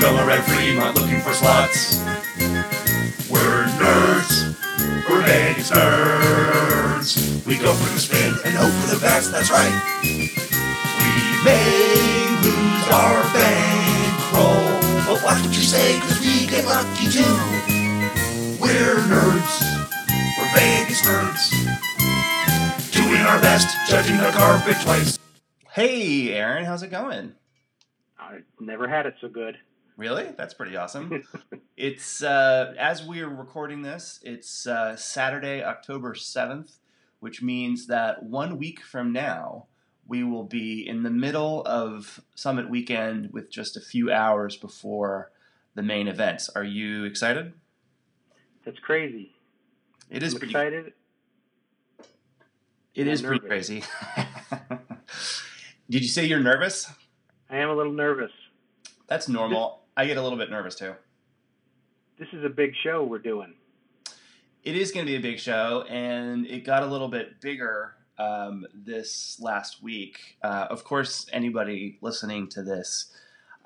Miller and Fremont looking for slots. We're nerds. We're Vegas nerds. We go for the spin and hope for the best. That's right. We may lose our bankroll, but watch what you say, cause we get lucky too. We're nerds. We're Vegas nerds. Doing our best, judging the carpet twice. Hey, Aaron, how's it going? I never had it so good. Really? That's pretty awesome. it's uh, as we're recording this, it's uh, Saturday, October seventh, which means that one week from now we will be in the middle of Summit Weekend with just a few hours before the main events. Are you excited? That's crazy. It is pretty. excited. It I'm is pretty crazy. Did you say you're nervous? I am a little nervous. That's normal. I get a little bit nervous too. This is a big show we're doing. It is going to be a big show, and it got a little bit bigger um, this last week. Uh, of course, anybody listening to this,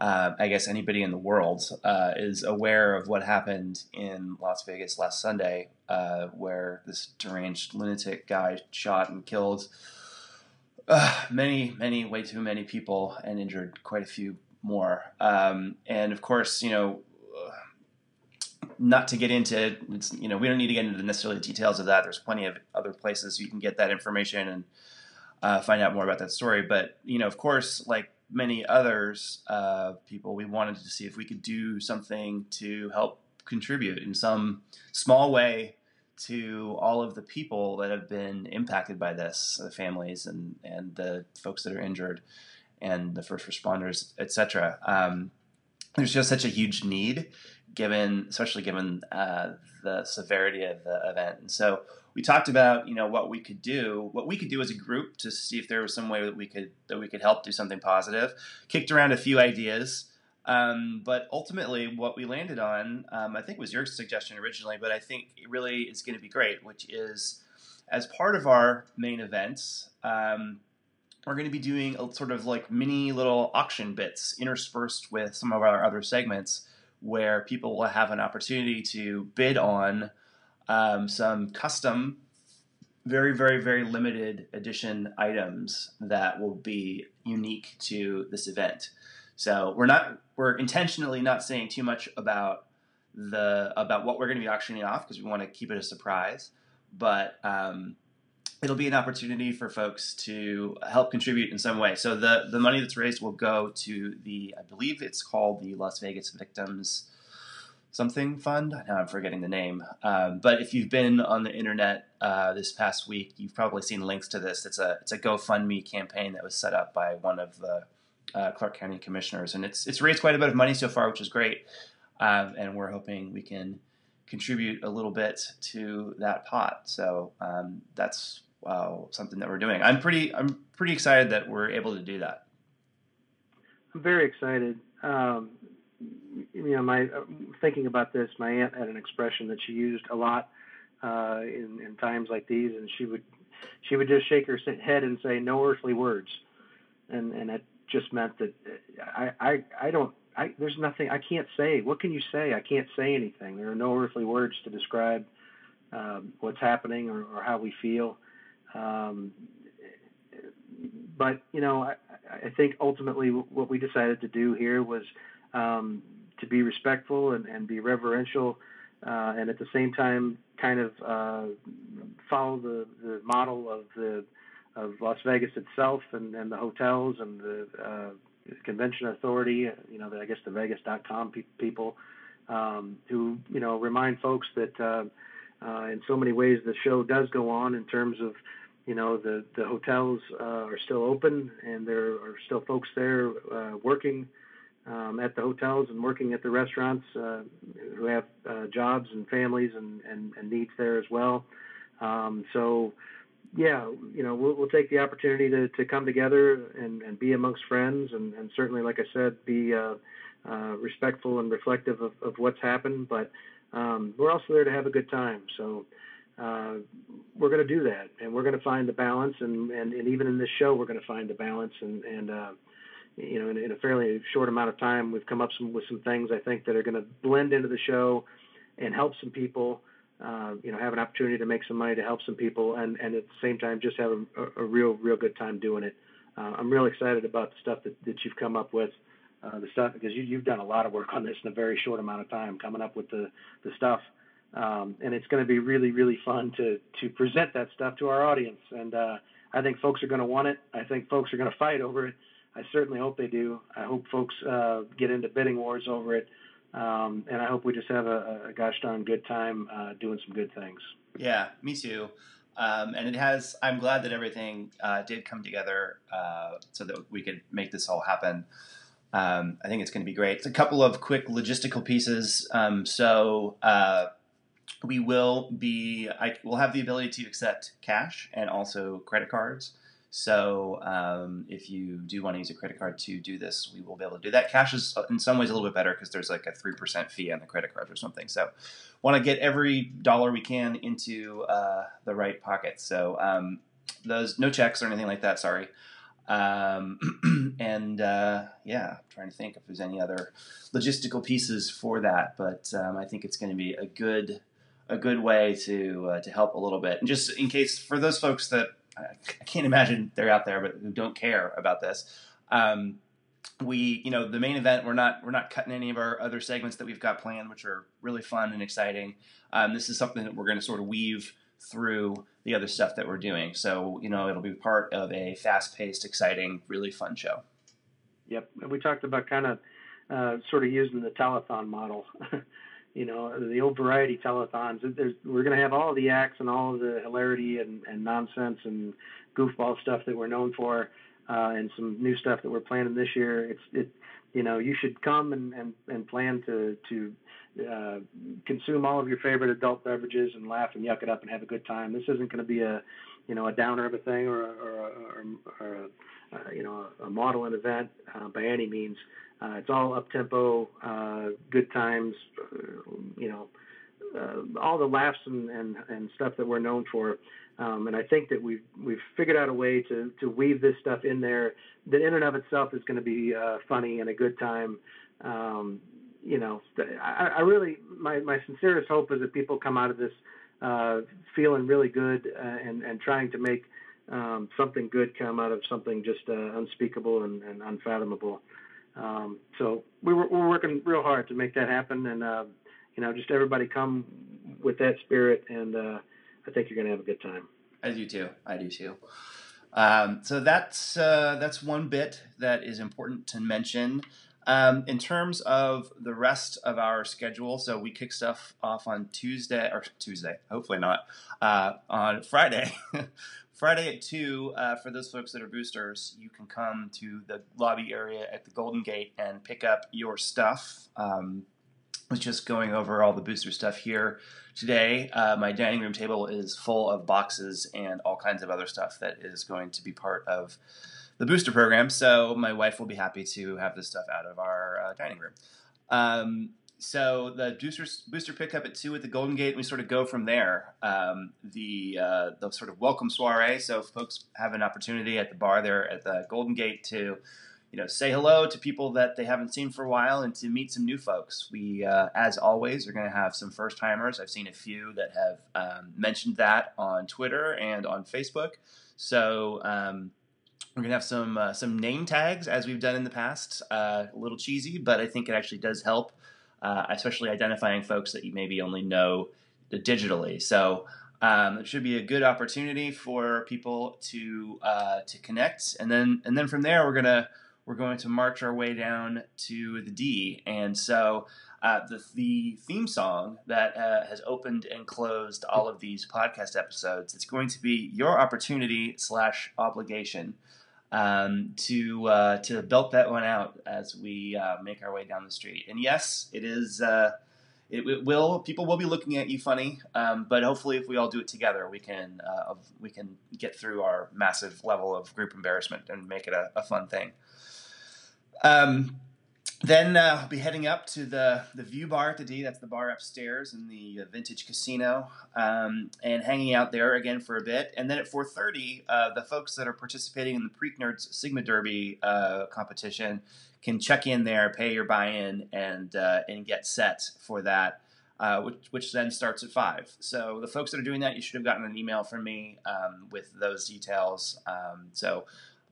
uh, I guess anybody in the world, uh, is aware of what happened in Las Vegas last Sunday, uh, where this deranged lunatic guy shot and killed uh, many, many, way too many people and injured quite a few more. Um, and of course, you know, not to get into it's, you know we don't need to get into the necessarily the details of that. There's plenty of other places you can get that information and uh, find out more about that story. But you know of course like many others uh, people we wanted to see if we could do something to help contribute in some small way to all of the people that have been impacted by this the families and and the folks that are injured and the first responders etc um, there's just such a huge need given especially given uh, the severity of the event. And so we talked about you know what we could do. What we could do as a group to see if there was some way that we could that we could help do something positive. Kicked around a few ideas. Um, but ultimately what we landed on um, i think was your suggestion originally but i think it really is going to be great which is as part of our main events um, we're going to be doing a sort of like mini little auction bits interspersed with some of our other segments where people will have an opportunity to bid on um, some custom, very, very, very limited edition items that will be unique to this event. So we're not we're intentionally not saying too much about the about what we're going to be auctioning off because we want to keep it a surprise, but um, it'll be an opportunity for folks to help contribute in some way. So the the money that's raised will go to the I believe it's called the Las Vegas Victims something fund. Now I'm forgetting the name. Um, but if you've been on the internet uh, this past week, you've probably seen links to this. It's a it's a GoFundMe campaign that was set up by one of the uh, Clark County commissioners, and it's it's raised quite a bit of money so far, which is great. Um, and we're hoping we can contribute a little bit to that pot. So um, that's uh, something that we're doing. I'm pretty I'm pretty excited that we're able to do that. I'm very excited. Um, you know, my thinking about this, my aunt had an expression that she used a lot uh, in, in times like these, and she would she would just shake her head and say, "No earthly words," and and it just meant that I I I don't. I, there's nothing I can't say. What can you say? I can't say anything. There are no earthly words to describe um, what's happening or, or how we feel. Um, but you know, I, I think ultimately what we decided to do here was um, to be respectful and, and be reverential, uh, and at the same time, kind of uh, follow the, the model of the of Las Vegas itself and, and the hotels and the uh, convention authority. You know, I guess the Vegas.com pe- people um, who you know remind folks that uh, uh, in so many ways the show does go on in terms of you know the the hotels uh, are still open and there are still folks there uh, working um, at the hotels and working at the restaurants uh, who have uh, jobs and families and, and, and needs there as well. Um, so yeah, you know we'll, we'll take the opportunity to, to come together and, and be amongst friends and, and certainly like I said be uh, uh, respectful and reflective of, of what's happened, but um, we're also there to have a good time. So uh, we're going to do that, and we're going to find the balance, and, and, and even in this show, we're going to find the balance, and and uh, you know, in, in, a fairly short amount of time, we've come up some, with some things I think that are going to blend into the show and help some people. Uh, you know, have an opportunity to make some money to help some people, and, and at the same time, just have a, a real, real good time doing it. Uh, I'm real excited about the stuff that, that you've come up with, uh, the stuff because you, you've done a lot of work on this in a very short amount of time, coming up with the the stuff. Um, and it's going to be really, really fun to to present that stuff to our audience. And uh, I think folks are going to want it. I think folks are going to fight over it. I certainly hope they do. I hope folks uh, get into bidding wars over it. Um, and I hope we just have a, a gosh darn good time uh, doing some good things. Yeah, me too. Um, and it has. I'm glad that everything uh, did come together uh, so that we could make this all happen. Um, I think it's going to be great. It's a couple of quick logistical pieces. Um, so uh, we will be. I will have the ability to accept cash and also credit cards. So um, if you do want to use a credit card to do this, we will be able to do that. Cash is in some ways a little bit better because there's like a three percent fee on the credit cards or something. So want to get every dollar we can into uh, the right pocket. So um, those no checks or anything like that. Sorry. Um, and uh, yeah, I'm trying to think if there's any other logistical pieces for that, but um, I think it's going to be a good a good way to uh, to help a little bit. And just in case for those folks that I can't imagine they're out there, but who don't care about this. Um, we, you know, the main event. We're not we're not cutting any of our other segments that we've got planned, which are really fun and exciting. Um, this is something that we're going to sort of weave through the other stuff that we're doing. So, you know, it'll be part of a fast-paced, exciting, really fun show. Yep, we talked about kind of uh, sort of using the telethon model. you know, the old variety telethons. There's, we're going to have all the acts and all the hilarity and, and nonsense and goofball stuff that we're known for, uh, and some new stuff that we're planning this year. It's it, you know, you should come and and, and plan to to uh, consume all of your favorite adult beverages and laugh and yuck it up and have a good time. This isn't going to be a you know a downer of a thing or or, or, or a, uh, you know a, a modeling event uh, by any means. Uh, it's all up tempo, uh, good times, uh, you know, uh, all the laughs and, and, and stuff that we're known for. Um, and I think that we've we've figured out a way to to weave this stuff in there that in and of itself is going to be uh, funny and a good time. Um, you know, I, I really my my sincerest hope is that people come out of this uh, feeling really good and and trying to make um, something good come out of something just unspeakable and, and unfathomable. Um, so we were, we're working real hard to make that happen, and uh, you know, just everybody come with that spirit, and uh, I think you're going to have a good time. I do too. I do too. Um, so that's uh, that's one bit that is important to mention. Um, in terms of the rest of our schedule, so we kick stuff off on Tuesday or Tuesday, hopefully not, uh, on Friday. Friday at 2, uh, for those folks that are boosters, you can come to the lobby area at the Golden Gate and pick up your stuff. Um, was just going over all the booster stuff here today. Uh, my dining room table is full of boxes and all kinds of other stuff that is going to be part of the booster program. So my wife will be happy to have this stuff out of our uh, dining room. Um, so the booster booster pickup at two at the Golden Gate. And we sort of go from there. Um, the uh, the sort of welcome soiree. So folks have an opportunity at the bar there at the Golden Gate to you know say hello to people that they haven't seen for a while and to meet some new folks. We uh, as always are going to have some first timers. I've seen a few that have um, mentioned that on Twitter and on Facebook. So. Um, we're gonna have some uh, some name tags as we've done in the past. Uh, a little cheesy, but I think it actually does help uh, especially identifying folks that you maybe only know digitally. So um, it should be a good opportunity for people to uh, to connect, and then and then from there we're gonna we're going to march our way down to the D, and so. Uh, the, the theme song that uh, has opened and closed all of these podcast episodes it's going to be your opportunity slash obligation um, to uh, to belt that one out as we uh, make our way down the street. And yes, it is. Uh, it, it, will. People will be looking at you funny, um, but hopefully, if we all do it together, we can uh, we can get through our massive level of group embarrassment and make it a, a fun thing. Um, then uh, I'll be heading up to the the Vue Bar at the D. That's the bar upstairs in the uh, Vintage Casino, um, and hanging out there again for a bit. And then at 4:30, uh, the folks that are participating in the Preak Nerds Sigma Derby uh, competition can check in there, pay your buy-in, and uh, and get set for that. Uh, which, which then starts at five. So the folks that are doing that, you should have gotten an email from me um, with those details. Um, so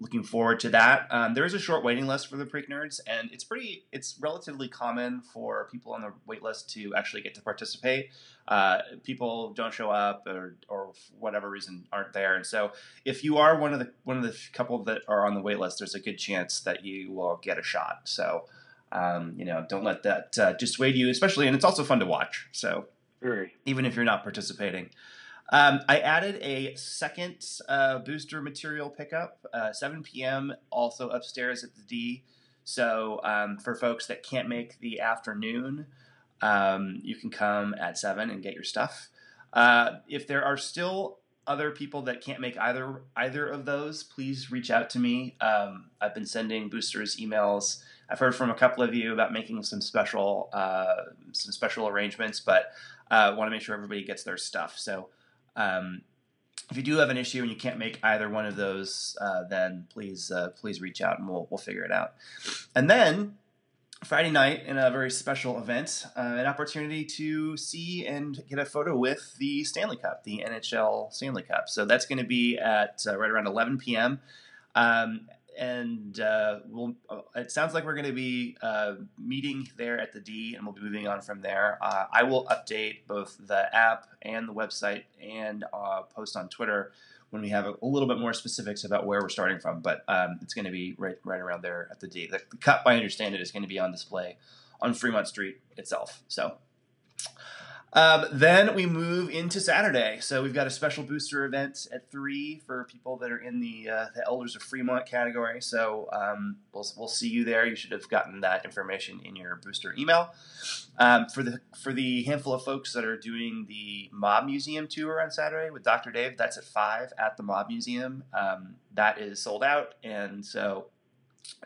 looking forward to that. Um, there is a short waiting list for the Preak Nerds, and it's pretty, it's relatively common for people on the wait list to actually get to participate. Uh, people don't show up or, or whatever reason aren't there, and so if you are one of the one of the couple that are on the wait list, there's a good chance that you will get a shot. So. Um, you know, don't let that uh, dissuade you, especially, and it's also fun to watch. So, Very. even if you're not participating. Um, I added a second uh, booster material pickup, uh, 7 p.m., also upstairs at the D. So um, for folks that can't make the afternoon, um, you can come at 7 and get your stuff. Uh, if there are still other people that can't make either either of those, please reach out to me. Um, I've been sending boosters emails. I've heard from a couple of you about making some special uh, some special arrangements, but uh, want to make sure everybody gets their stuff. So um, if you do have an issue and you can't make either one of those, uh, then please uh, please reach out and we'll we'll figure it out. And then Friday night in a very special event, uh, an opportunity to see and get a photo with the Stanley Cup, the NHL Stanley Cup. So that's going to be at uh, right around 11 p.m. Um, and uh, we'll, uh, it sounds like we're going to be uh, meeting there at the D, and we'll be moving on from there. Uh, I will update both the app and the website, and uh, post on Twitter when we have a, a, little bit more specifics about where we're starting from. But um, it's going to be right right around there at the D. The, the cup, I understand it, is going to be on display on Fremont Street itself. So. Um, then we move into Saturday. So we've got a special booster event at three for people that are in the uh, the Elders of Fremont category. So um, we'll we'll see you there. You should have gotten that information in your booster email. Um, for the for the handful of folks that are doing the Mob Museum tour on Saturday with Dr. Dave, that's at five at the Mob Museum. Um, that is sold out, and so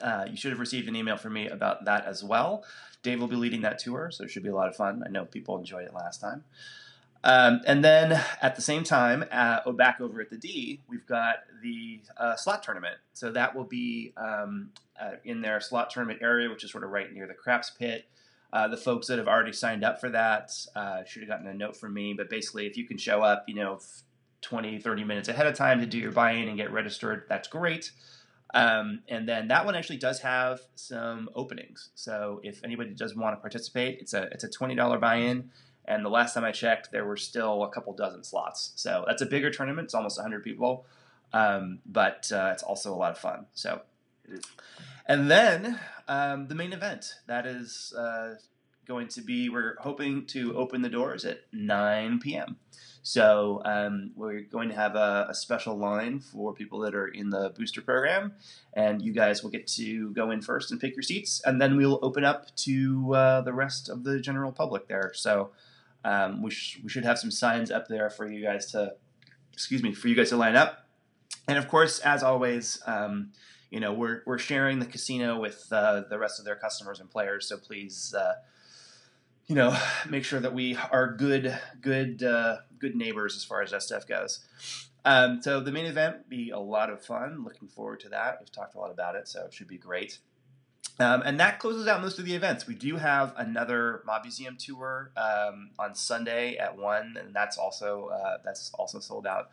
uh, you should have received an email from me about that as well. Dave will be leading that tour, so it should be a lot of fun. I know people enjoyed it last time. Um, and then at the same time, uh, oh, back over at the D, we've got the uh, slot tournament. So that will be um, uh, in their slot tournament area, which is sort of right near the craps pit. Uh, the folks that have already signed up for that uh, should have gotten a note from me. But basically, if you can show up, you know, 20, 30 minutes ahead of time to do your buy in and get registered, that's great. Um, and then that one actually does have some openings. So if anybody does want to participate, it's a it's a twenty dollar buy in. And the last time I checked, there were still a couple dozen slots. So that's a bigger tournament. It's almost 100 people, um, but uh, it's also a lot of fun. So, and then um, the main event that is uh, going to be we're hoping to open the doors at 9 p.m. So um, we're going to have a, a, special line for people that are in the booster program, and you guys will get to go in first and pick your seats, and then we'll open up to uh, the rest of the general public there. So um, we, sh- we should have some signs up there for you guys to, excuse me, for you guys to line up. And of course, as always, um, you know we're we're sharing the casino with uh, the rest of their customers and players. So please. Uh, you know, make sure that we are good, good, uh, good neighbors as far as that stuff goes. Um, so the main event be a lot of fun. Looking forward to that. We've talked a lot about it, so it should be great. Um, and that closes out most of the events. We do have another Mob Museum tour um, on Sunday at one, and that's also uh, that's also sold out.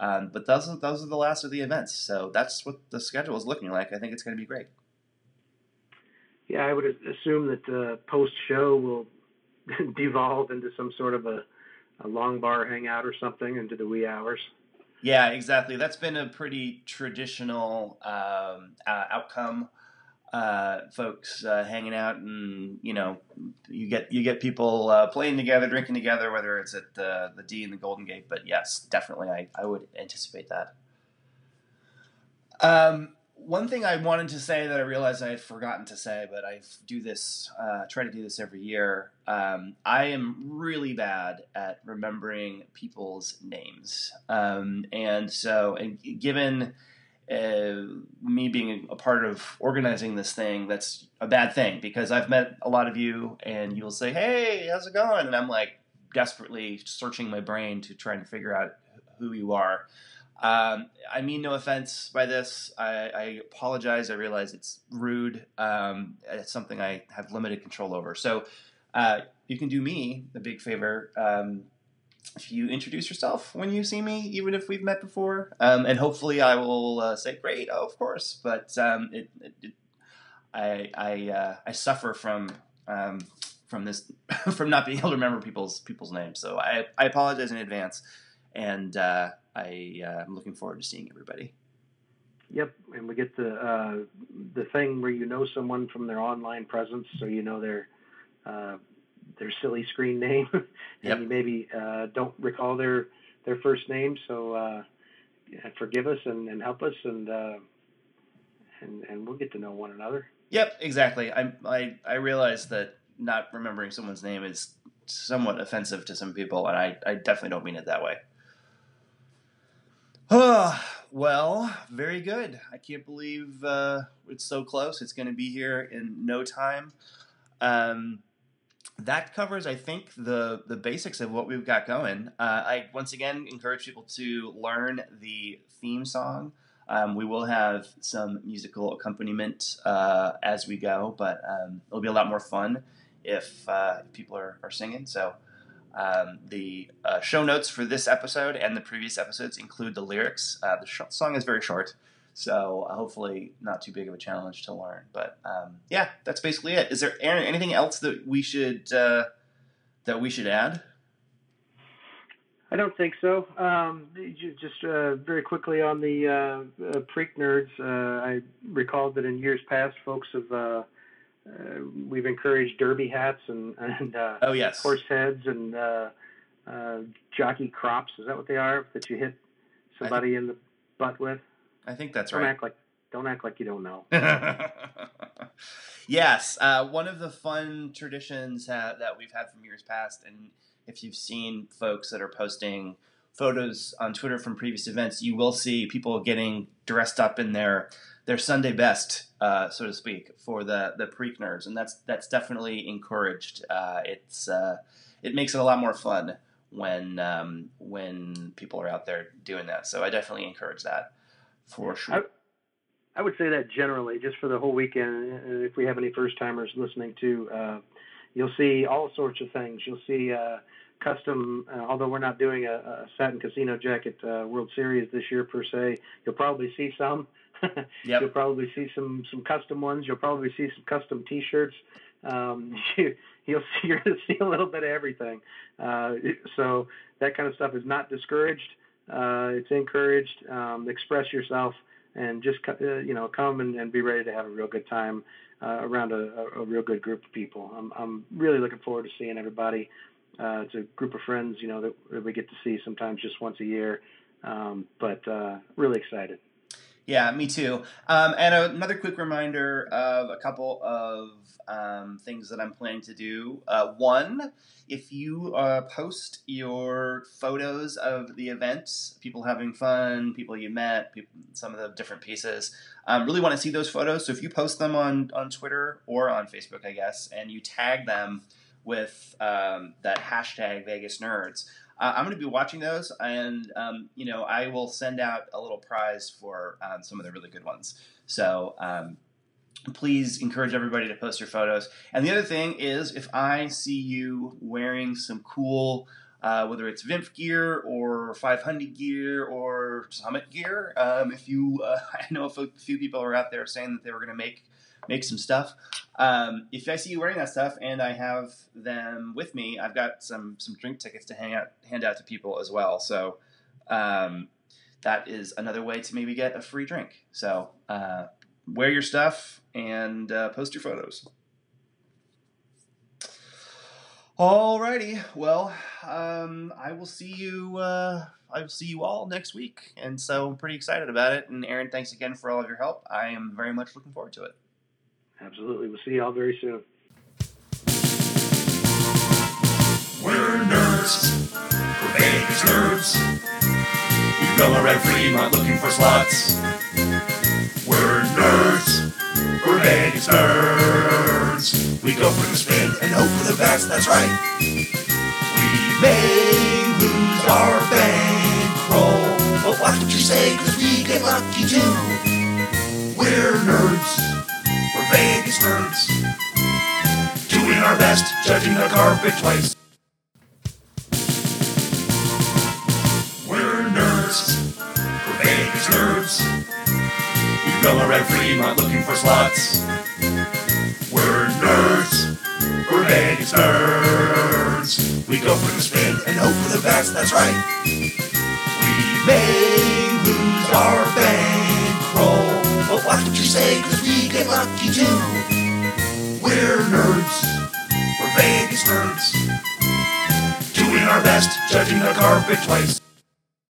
Um, but those are, those are the last of the events. So that's what the schedule is looking like. I think it's going to be great. Yeah, I would assume that the post show will devolve into some sort of a, a long bar hangout or something into the wee hours. Yeah, exactly. That's been a pretty traditional um, uh, outcome. Uh, folks uh, hanging out, and you know, you get you get people uh, playing together, drinking together, whether it's at the the D and the Golden Gate. But yes, definitely, I, I would anticipate that. Um, one thing I wanted to say that I realized I had forgotten to say, but I do this, uh, try to do this every year. Um, I am really bad at remembering people's names, um, and so and given uh, me being a part of organizing this thing, that's a bad thing because I've met a lot of you and you'll say, Hey, how's it going? And I'm like desperately searching my brain to try and figure out who you are. Um, I mean no offense by this. I, I apologize. I realize it's rude. Um, it's something I have limited control over. So uh, you can do me a big favor. Um, if you introduce yourself when you see me, even if we've met before, um, and hopefully I will uh, say, "Great, oh, of course." But um, it, it, it, I I uh, I suffer from um, from this from not being able to remember people's people's names, so I I apologize in advance, and uh, I uh, I'm looking forward to seeing everybody. Yep, and we get the uh, the thing where you know someone from their online presence, so you know their uh, their silly screen name, and Yep. you maybe uh, don't recall their their first name. So uh, forgive us and, and help us, and uh, and and we'll get to know one another. Yep, exactly. I I I realize that not remembering someone's name is somewhat offensive to some people, and I, I definitely don't mean it that way. Oh, well, very good. I can't believe uh, it's so close. It's going to be here in no time. Um, that covers, I think, the the basics of what we've got going. Uh, I once again encourage people to learn the theme song. Um, we will have some musical accompaniment uh, as we go, but um, it'll be a lot more fun if, uh, people are, are singing. So um, the uh, show notes for this episode and the previous episodes include the lyrics. Uh, the sh- song is very short, so uh, hopefully not too big of a challenge to learn. But um, yeah, that's basically it. Is there Aaron, anything else that we should uh, that we should add? I don't think so. Um, just uh, very quickly on the uh, uh, Preak nerds, uh, I recalled that in years past, folks have uh, we've encouraged derby hats and and uh, Oh yes, horse heads and uh, uh, jockey crops. Is that what they are that you hit somebody in the butt with? I think that's Don't right. act like don't act like you don't know. yes, uh, one of the fun traditions that we've had from years past, and if you've seen folks that are posting photos on Twitter from previous events, you will see people getting dressed up in their their Sunday best, uh, so to speak, for the the Preak nerds, and that's that's definitely encouraged. Uh, it's uh, it makes it a lot more fun when um, when people are out there doing that. So I definitely encourage that for sure. I would say that generally, just for the whole weekend. If we have any first timers listening to, uh, you'll see all sorts of things. You'll see uh, custom. Uh, although we're not doing a, a satin casino jacket uh, World Series this year per se, you'll probably see some. Yep. You'll probably see some some custom ones. You'll probably see some custom T-shirts. Um, you, you'll see you're going to see a little bit of everything. Uh, so that kind of stuff is not discouraged. Uh, it's encouraged. Um, express yourself and just uh, you know come and, and be ready to have a real good time uh, around a, a, a real good group of people. I'm I'm really looking forward to seeing everybody. Uh, it's a group of friends, you know, that, that we get to see sometimes just once a year, um, but uh, really excited. Yeah, me too. Um, and another quick reminder of a couple of um, things that I'm planning to do. Uh, one, if you uh, post your photos of the events, people having fun, people you met, people, some of the different pieces, um, really want to see those photos. So if you post them on, on Twitter or on Facebook, I guess, and you tag them with um, that hashtag Vegas Nerds, uh, I'm going to be watching those, and um, you know, I will send out a little prize for um, some of the really good ones. So um, please encourage everybody to post your photos. And the other thing is, if I see you wearing some cool, uh, whether it's VIMP gear or 500 gear or Summit gear, um, if you, uh, I know a few people are out there saying that they were going to make make some stuff. Um, if I see you wearing that stuff and I have them with me, I've got some some drink tickets to hang out hand out to people as well. So um, that is another way to maybe get a free drink. So uh, wear your stuff and uh, post your photos. Alrighty, well, um, I will see you. Uh, I will see you all next week, and so I'm pretty excited about it. And Aaron, thanks again for all of your help. I am very much looking forward to it. Absolutely. We'll see you all very soon. We're nerds. We're Vegas nerds. We are at Fremont looking for slots. We're nerds. We're Vegas nerds. We go for the spin and hope for the best. That's right. We may lose our bankroll, but watch what you say, cause we get lucky too. We're nerds. We're nerds. Doing our best, judging the carpet twice. We're nerds. We're Vegas nerds. We are at Fremont looking for slots. We're nerds. We're Vegas nerds. We go for the spin and hope for the best. That's right. We may lose our bankroll, but watch what you say, cause we get lucky too. We're nerds. We're Vegas nerds. Doing our best, judging the carpet twice.